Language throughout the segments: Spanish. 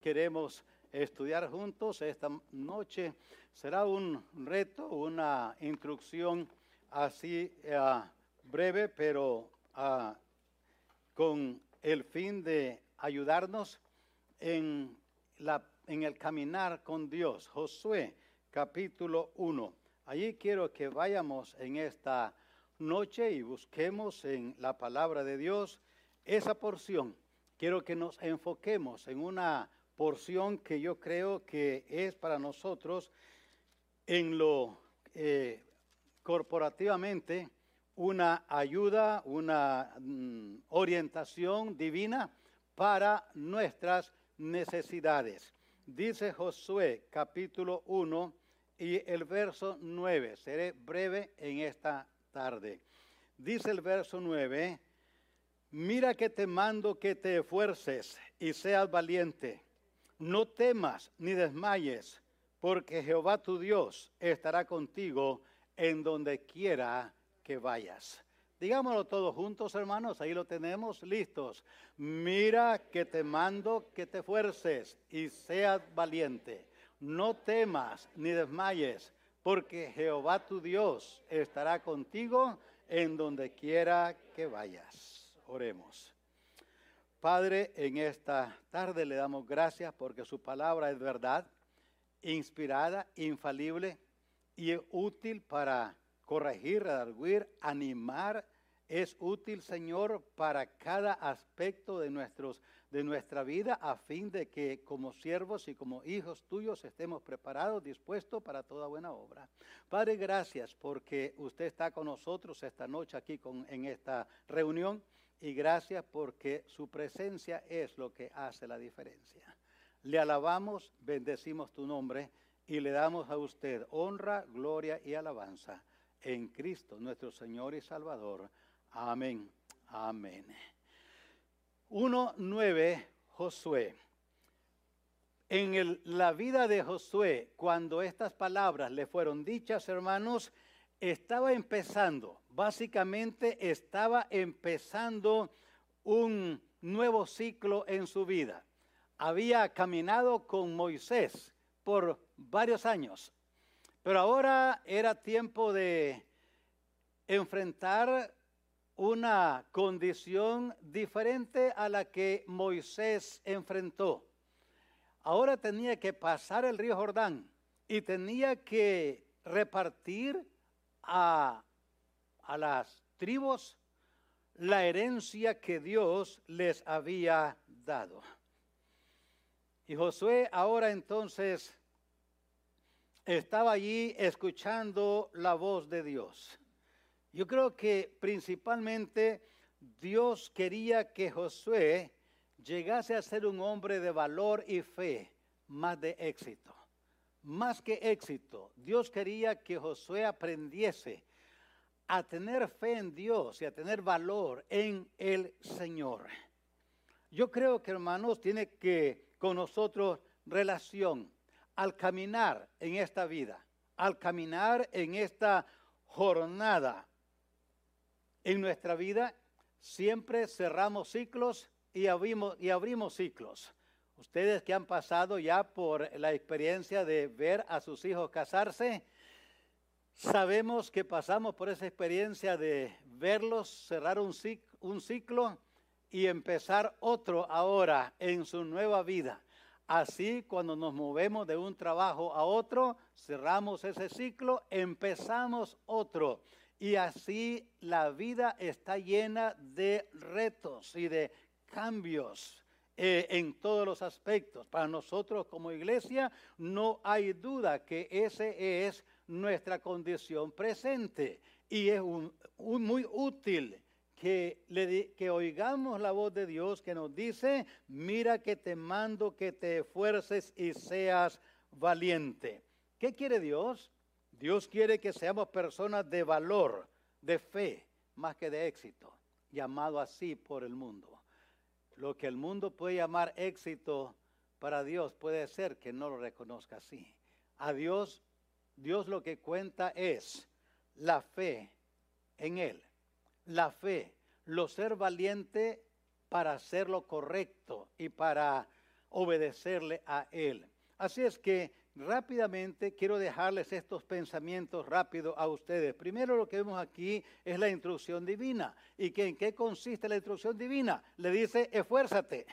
queremos estudiar juntos esta noche. Será un reto, una instrucción así uh, breve, pero uh, con el fin de ayudarnos en, la, en el caminar con Dios. Josué capítulo 1. Allí quiero que vayamos en esta noche y busquemos en la palabra de Dios esa porción. Quiero que nos enfoquemos en una porción que yo creo que es para nosotros en lo eh, corporativamente una ayuda, una mm, orientación divina para nuestras necesidades. Dice Josué capítulo 1 y el verso 9. Seré breve en esta tarde. Dice el verso 9, mira que te mando que te esfuerces y seas valiente no temas ni desmayes, porque Jehová tu Dios estará contigo en donde quiera que vayas. Digámoslo todos juntos, hermanos, ahí lo tenemos listos. Mira que te mando que te fuerces y seas valiente. No temas ni desmayes, porque Jehová tu Dios estará contigo en donde quiera que vayas. Oremos. Padre, en esta tarde le damos gracias porque su palabra es verdad, inspirada, infalible y es útil para corregir, redarguir, animar. Es útil, Señor, para cada aspecto de, nuestros, de nuestra vida a fin de que como siervos y como hijos tuyos estemos preparados, dispuestos para toda buena obra. Padre, gracias porque usted está con nosotros esta noche aquí con, en esta reunión y gracias porque su presencia es lo que hace la diferencia. Le alabamos, bendecimos tu nombre y le damos a usted honra, gloria y alabanza en Cristo, nuestro Señor y Salvador. Amén. Amén. 1.9 Josué. En la vida de Josué, cuando estas palabras le fueron dichas, hermanos, estaba empezando, básicamente estaba empezando un nuevo ciclo en su vida. Había caminado con Moisés por varios años, pero ahora era tiempo de enfrentar una condición diferente a la que Moisés enfrentó. Ahora tenía que pasar el río Jordán y tenía que repartir a, las tribus la herencia que Dios les había dado. Y Josué ahora entonces estaba allí escuchando la voz de Dios. Yo creo que principalmente Dios quería que Josué llegase a ser un hombre de valor y fe, más de éxito más que éxito, Dios quería que Josué aprendiese a tener fe en Dios y a tener valor en el Señor. Yo creo que hermanos tiene que con nosotros relación al caminar en esta vida, al caminar en esta jornada. En nuestra vida siempre cerramos ciclos y abrimos, y abrimos ciclos. Ustedes que han pasado ya por la experiencia de ver a sus hijos casarse, sabemos que pasamos por esa experiencia de verlos cerrar un ciclo, y empezar otro ahora en su nueva vida. Así cuando nos movemos de un trabajo a otro, cerramos ese ciclo, empezamos otro. Y así la vida está llena de retos y de cambios. Eh, en todos los aspectos. Para nosotros como iglesia no hay duda que ese es nuestra condición presente y es muy útil que, que oigamos la voz de Dios que nos dice, mira que te mando que te esfuerces y seas valiente. ¿Qué quiere Dios? Dios quiere que seamos personas de valor, de fe, más que de éxito, llamado así por el mundo. Lo que el mundo puede llamar éxito para Dios puede ser que no lo reconozca así. A Dios, Dios lo que cuenta es la fe en Él. La fe, lo ser valiente para hacer lo correcto y para obedecerle a Él. Así es que rápidamente quiero dejarles estos pensamientos rápidos a ustedes. Primero lo que vemos aquí es la instrucción divina. ¿Y que, en qué consiste la instrucción divina? Le dice, esfuérzate.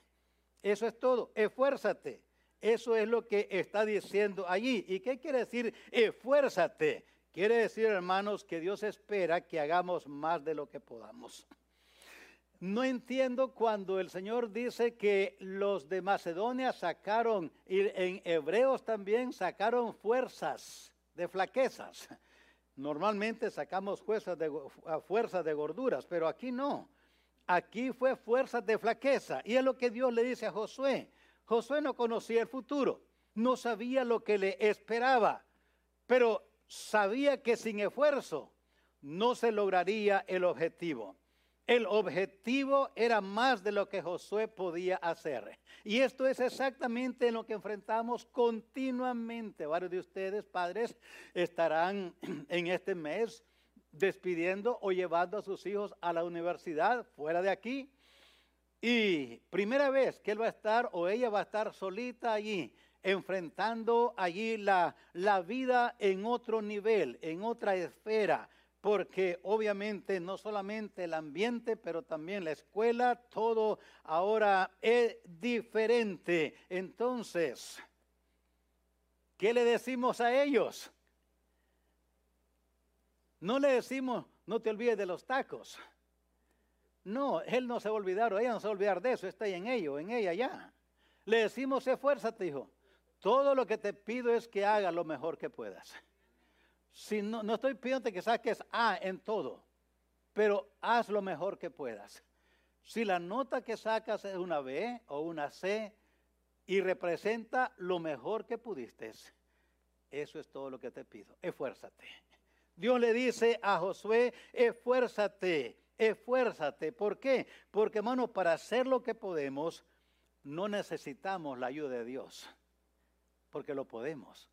Eso es todo, esfuérzate. Eso es lo que está diciendo allí. ¿Y qué quiere decir esfuérzate? Quiere decir, hermanos, que Dios espera que hagamos más de lo que podamos. No entiendo cuando el Señor dice que los de Macedonia sacaron, y en Hebreos también sacaron fuerzas de flaquezas. Normalmente sacamos fuerzas de, fuerzas de gorduras, pero aquí no. Aquí fue fuerzas de flaqueza. Y es lo que Dios le dice a Josué. Josué no conocía el futuro, no sabía lo que le esperaba, pero sabía que sin esfuerzo no se lograría el objetivo. El objetivo era más de lo que Josué podía hacer. Y esto es exactamente en lo que enfrentamos continuamente. Varios de ustedes, padres, estarán en este mes despidiendo o llevando a sus hijos a la universidad fuera de aquí. Y primera vez que él va a estar o ella va a estar solita allí, enfrentando allí la, la vida en otro nivel, en otra esfera porque obviamente no solamente el ambiente, pero también la escuela, todo ahora es diferente. Entonces, ¿qué le decimos a ellos? No le decimos, no te olvides de los tacos. No, él no se va a olvidar, o ella no se va a olvidar de eso, está en ello, en ella ya. Le decimos, esfuérzate, hijo. Todo lo que te pido es que hagas lo mejor que puedas. Si no, no estoy pidiendo que saques A en todo, pero haz lo mejor que puedas. Si la nota que sacas es una B o una C y representa lo mejor que pudiste, eso es todo lo que te pido. Esfuérzate. Dios le dice a Josué, esfuérzate, esfuérzate. ¿Por qué? Porque hermano, para hacer lo que podemos, no necesitamos la ayuda de Dios, porque lo podemos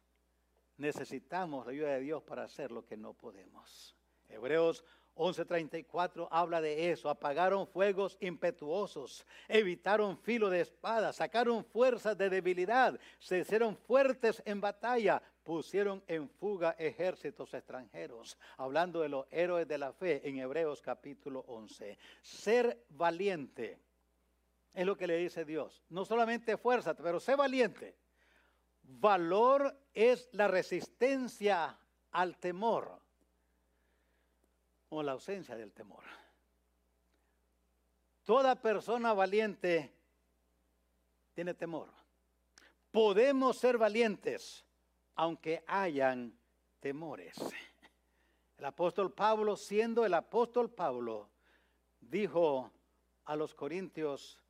necesitamos la ayuda de Dios para hacer lo que no podemos. Hebreos 11:34 habla de eso. Apagaron fuegos impetuosos, evitaron filo de espada, sacaron fuerzas de debilidad, se hicieron fuertes en batalla, pusieron en fuga ejércitos extranjeros. Hablando de los héroes de la fe en Hebreos capítulo 11. Ser valiente es lo que le dice Dios. No solamente fuerza, pero sé valiente. Valor es la resistencia al temor o la ausencia del temor. Toda persona valiente tiene temor. Podemos ser valientes aunque hayan temores. El apóstol Pablo, siendo el apóstol Pablo, dijo a los corintios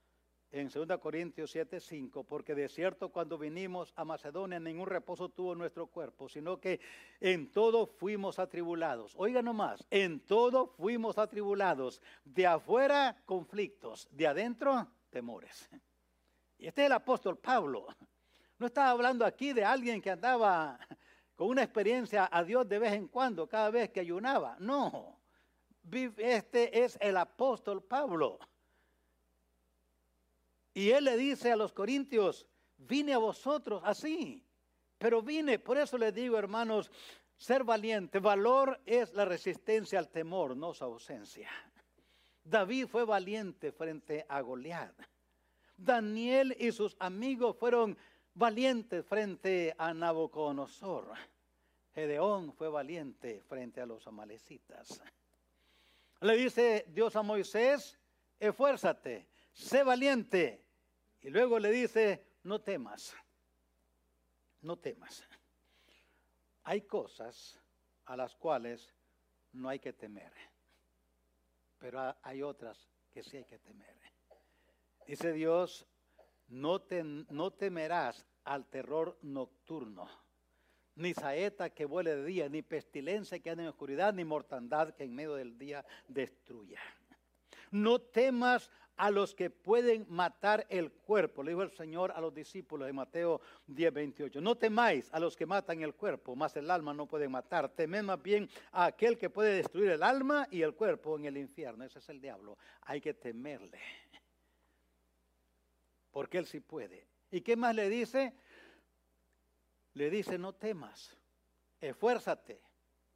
en 2 Corintios 7, 5, porque de cierto cuando vinimos a Macedonia ningún reposo tuvo nuestro cuerpo, sino que en todo fuimos atribulados. Oiga nomás, en todo fuimos atribulados. De afuera conflictos, de adentro temores. Y este es el apóstol Pablo. No estaba hablando aquí de alguien que andaba con una experiencia a Dios de vez en cuando, cada vez que ayunaba. No, este es el apóstol Pablo. Y él le dice a los corintios, vine a vosotros así, pero vine, por eso les digo hermanos, ser valiente, valor es la resistencia al temor, no su ausencia. David fue valiente frente a Goliat. Daniel y sus amigos fueron valientes frente a Nabucodonosor. Gedeón fue valiente frente a los amalecitas. Le dice Dios a Moisés, esfuérzate, sé valiente, y luego le dice, no temas, no temas. Hay cosas a las cuales no hay que temer, pero hay otras que sí hay que temer. Dice Dios, no, temerás al terror nocturno, ni saeta que vuele de día, ni pestilencia que ande en oscuridad, ni mortandad que en medio del día destruya. No temas a los que pueden matar el cuerpo. Le dijo el Señor a los discípulos de Mateo 10, 28. No temáis a los que matan el cuerpo, más el alma no puede matar. Temed más bien a aquel que puede destruir el alma y el cuerpo en el infierno. Ese es el diablo. Hay que temerle. Porque él sí puede. ¿Y qué más le dice? Le dice, no temas, esfuérzate,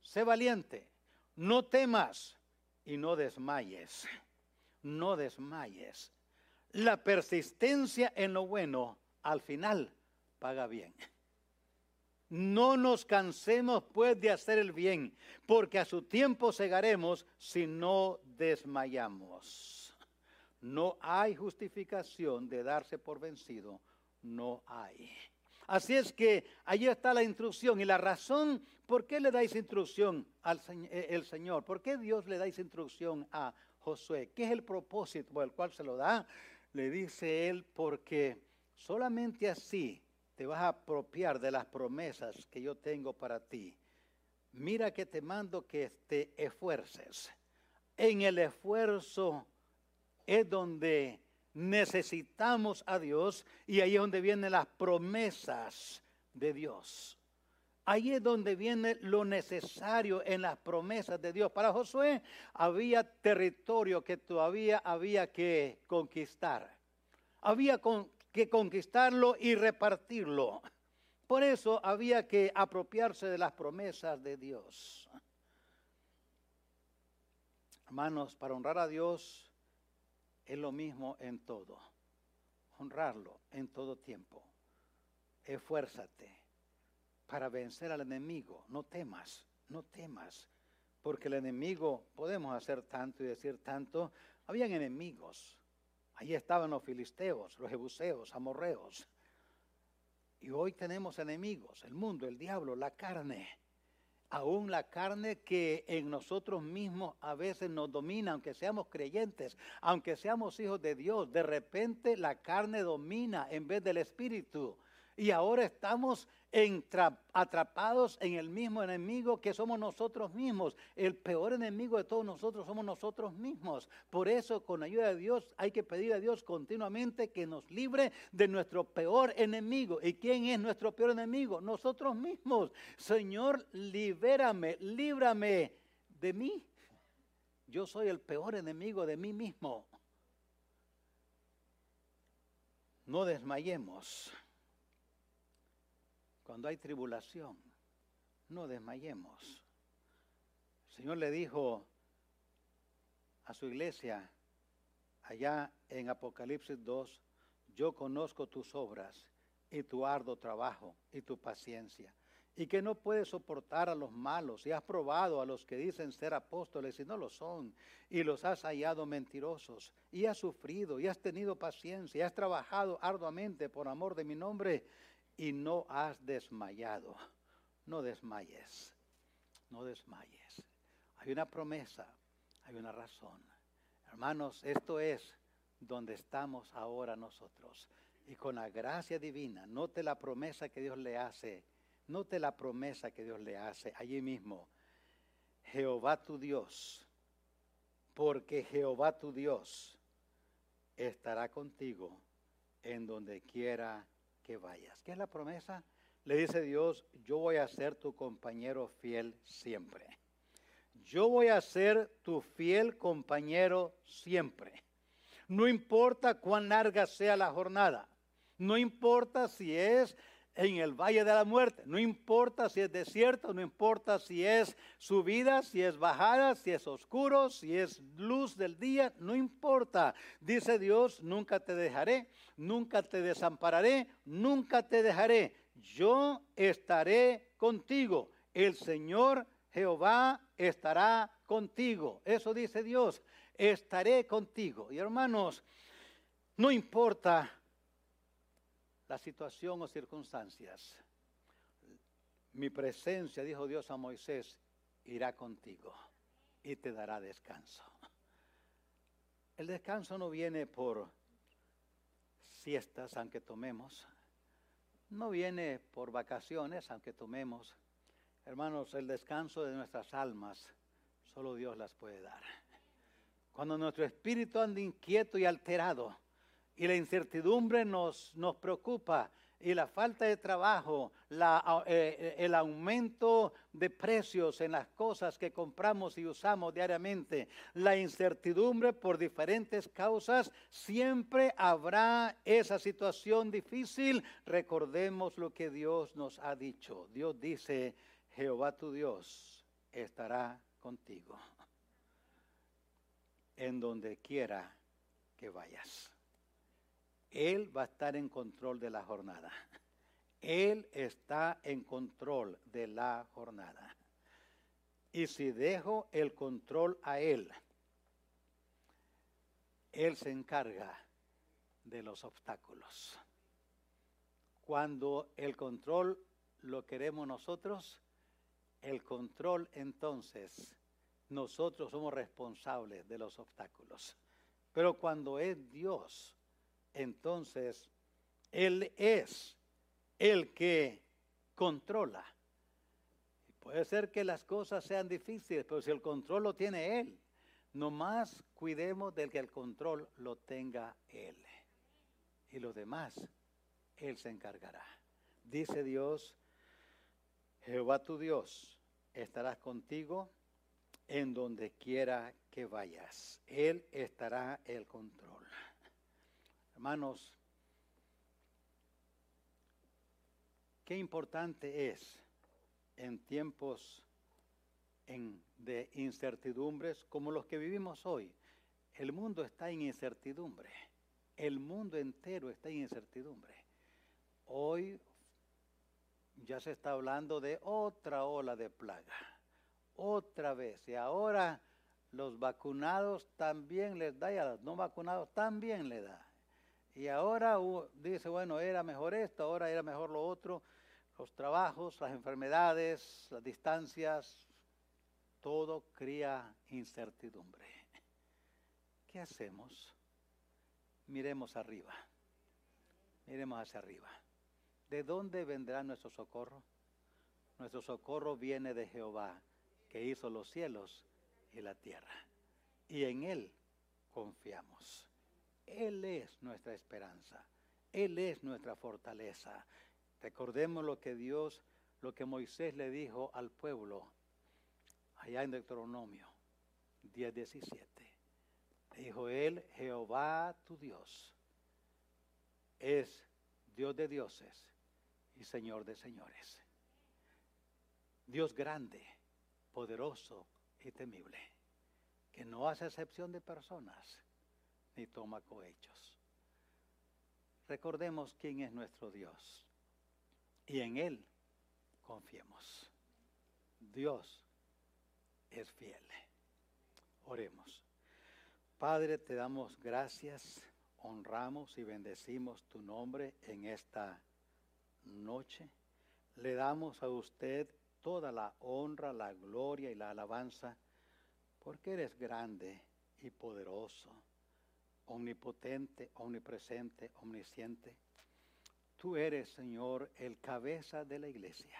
sé valiente, no temas y no desmayes, no desmayes. La persistencia en lo bueno al final paga bien. No nos cansemos pues de hacer el bien, porque a su tiempo segaremos si no desmayamos. No hay justificación de darse por vencido, no hay. Así es que allí está la instrucción y la razón por qué le dais instrucción al eh, el Señor, por qué Dios le dais instrucción a Josué, qué es el propósito por el cual se lo da. Le dice él, porque solamente así te vas a apropiar de las promesas que yo tengo para ti. Mira que te mando que te esfuerces. En el esfuerzo es donde necesitamos a Dios y ahí es donde vienen las promesas de Dios. Ahí es donde viene lo necesario en las promesas de Dios. Para Josué había territorio que todavía había que conquistar. Había que conquistarlo y repartirlo. Por eso había que apropiarse de las promesas de Dios. Hermanos, para honrar a Dios es lo mismo en todo. Honrarlo en todo tiempo. Esfuérzate para vencer al enemigo. No temas, no temas. Porque el enemigo, podemos hacer tanto y decir tanto, habían enemigos Allí estaban los filisteos, los jebuseos, amorreos. Y hoy tenemos enemigos, el mundo, el diablo, la carne. Aún la carne que en nosotros mismos a veces nos domina, aunque seamos creyentes, aunque seamos hijos de Dios, de repente la carne domina en vez del espíritu. Y ahora estamos atrapados en el mismo enemigo que somos nosotros mismos. El peor enemigo de todos nosotros somos nosotros mismos. Por eso, con ayuda de Dios, hay que pedir a Dios continuamente que nos libre de nuestro peor enemigo. ¿Y quién es nuestro peor enemigo? Nosotros mismos. Señor, libérame, líbrame de mí. Yo soy el peor enemigo de mí mismo. No desmayemos cuando hay tribulación, no desmayemos. El Señor le dijo a su iglesia allá en Apocalipsis 2, yo conozco tus obras y tu arduo trabajo y tu paciencia, y que no puedes soportar a los malos, y has probado a los que dicen ser apóstoles y no lo son, y los has hallado mentirosos, y has sufrido, y has tenido paciencia, y has trabajado arduamente por amor de mi nombre, y no has desmayado. No desmayes, no desmayes. Hay una promesa, hay una razón. Hermanos, esto es donde estamos ahora nosotros. Y con la gracia divina, note la promesa que Dios le hace, note la promesa que Dios le hace allí mismo. Jehová tu Dios, porque Jehová tu Dios estará contigo en donde quiera que vayas. ¿Qué es la promesa? Le dice Dios, yo voy a ser tu compañero fiel siempre. Yo voy a ser tu fiel compañero siempre. No importa cuán larga sea la jornada. No importa si es en el valle de la muerte. No importa si es desierto, no importa si es subida, si es bajada, si es oscuro, si es luz del día, no importa. Dice Dios, nunca te dejaré, nunca te desampararé, nunca te dejaré. Yo estaré contigo. El Señor Jehová estará contigo. Eso dice Dios, estaré contigo. Y hermanos, no importa la situación o circunstancias. Mi presencia, dijo Dios a Moisés, irá contigo y te dará descanso. El descanso no viene por siestas, aunque tomemos. No viene por vacaciones, aunque tomemos. Hermanos, el descanso de nuestras almas, solo Dios las puede dar. Cuando nuestro espíritu anda inquieto y alterado, y la incertidumbre nos, nos preocupa, y la falta de trabajo, la, eh, el aumento de precios en las cosas que compramos y usamos diariamente, la incertidumbre por diferentes causas, siempre habrá esa situación difícil. Recordemos lo que Dios nos ha dicho. Dios dice, Jehová tu Dios estará contigo en donde quiera que vayas. Él va a estar en control de la jornada. Él está en control de la jornada. Y si dejo el control a Él, Él se encarga de los obstáculos. Cuando el control lo queremos nosotros, el control entonces nosotros somos responsables de los obstáculos. Pero cuando es Dios, entonces Él es el que controla. Puede ser que las cosas sean difíciles, pero si el control lo tiene Él, nomás cuidemos del que el control lo tenga Él. Y lo demás, Él se encargará. Dice Dios, Jehová tu Dios, estarás contigo en donde quiera que vayas. Él estará el control. Hermanos, qué importante es en tiempos de incertidumbres como los que vivimos hoy. El mundo está en incertidumbre. El mundo entero está en incertidumbre. Hoy ya se está hablando de otra ola de plaga otra vez. Y ahora los vacunados también les da y a los no vacunados también le da. Y ahora dice, bueno, era mejor esto, ahora era mejor lo otro. Los trabajos, las enfermedades, las distancias, todo cría incertidumbre. ¿Qué hacemos? Miremos arriba. Miremos hacia arriba. ¿De dónde vendrá nuestro socorro? Nuestro socorro viene de Jehová, que hizo los cielos y la tierra. Y en Él confiamos. Él es nuestra esperanza. Él es nuestra fortaleza. Recordemos lo que Dios, lo que Moisés le dijo al pueblo allá en Deuteronomio 10:17. Dijo él, Jehová tu Dios es Dios de dioses y Señor de señores. Dios grande poderoso y temible, que no hace excepción de personas ni toma cohechos. Recordemos quién es nuestro Dios y en Él confiemos. Dios es fiel. Oremos. Padre, te damos gracias, honramos y bendecimos tu nombre en esta noche. Le damos a usted toda la honra, la gloria y la alabanza, porque eres grande y poderoso, omnipotente, omnipresente, omnisciente. Tú eres, Señor, el cabeza de la iglesia.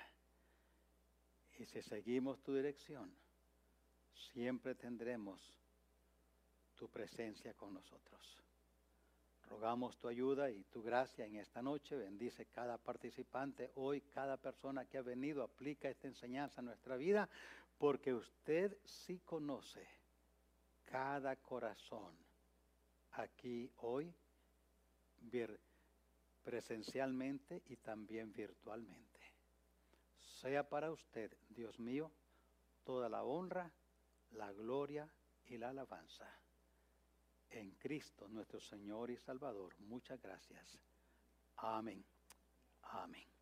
Y si seguimos tu dirección, siempre tendremos tu presencia con nosotros. Rogamos tu ayuda y tu gracia en esta noche. Bendice cada participante hoy, cada persona que ha venido, aplica esta enseñanza a nuestra vida, porque usted sí conoce cada corazón aquí hoy, presencialmente y también virtualmente. Sea para usted, Dios mío, toda la honra, la gloria y la alabanza en Cristo nuestro Señor y Salvador. Muchas gracias. Amén. Amén.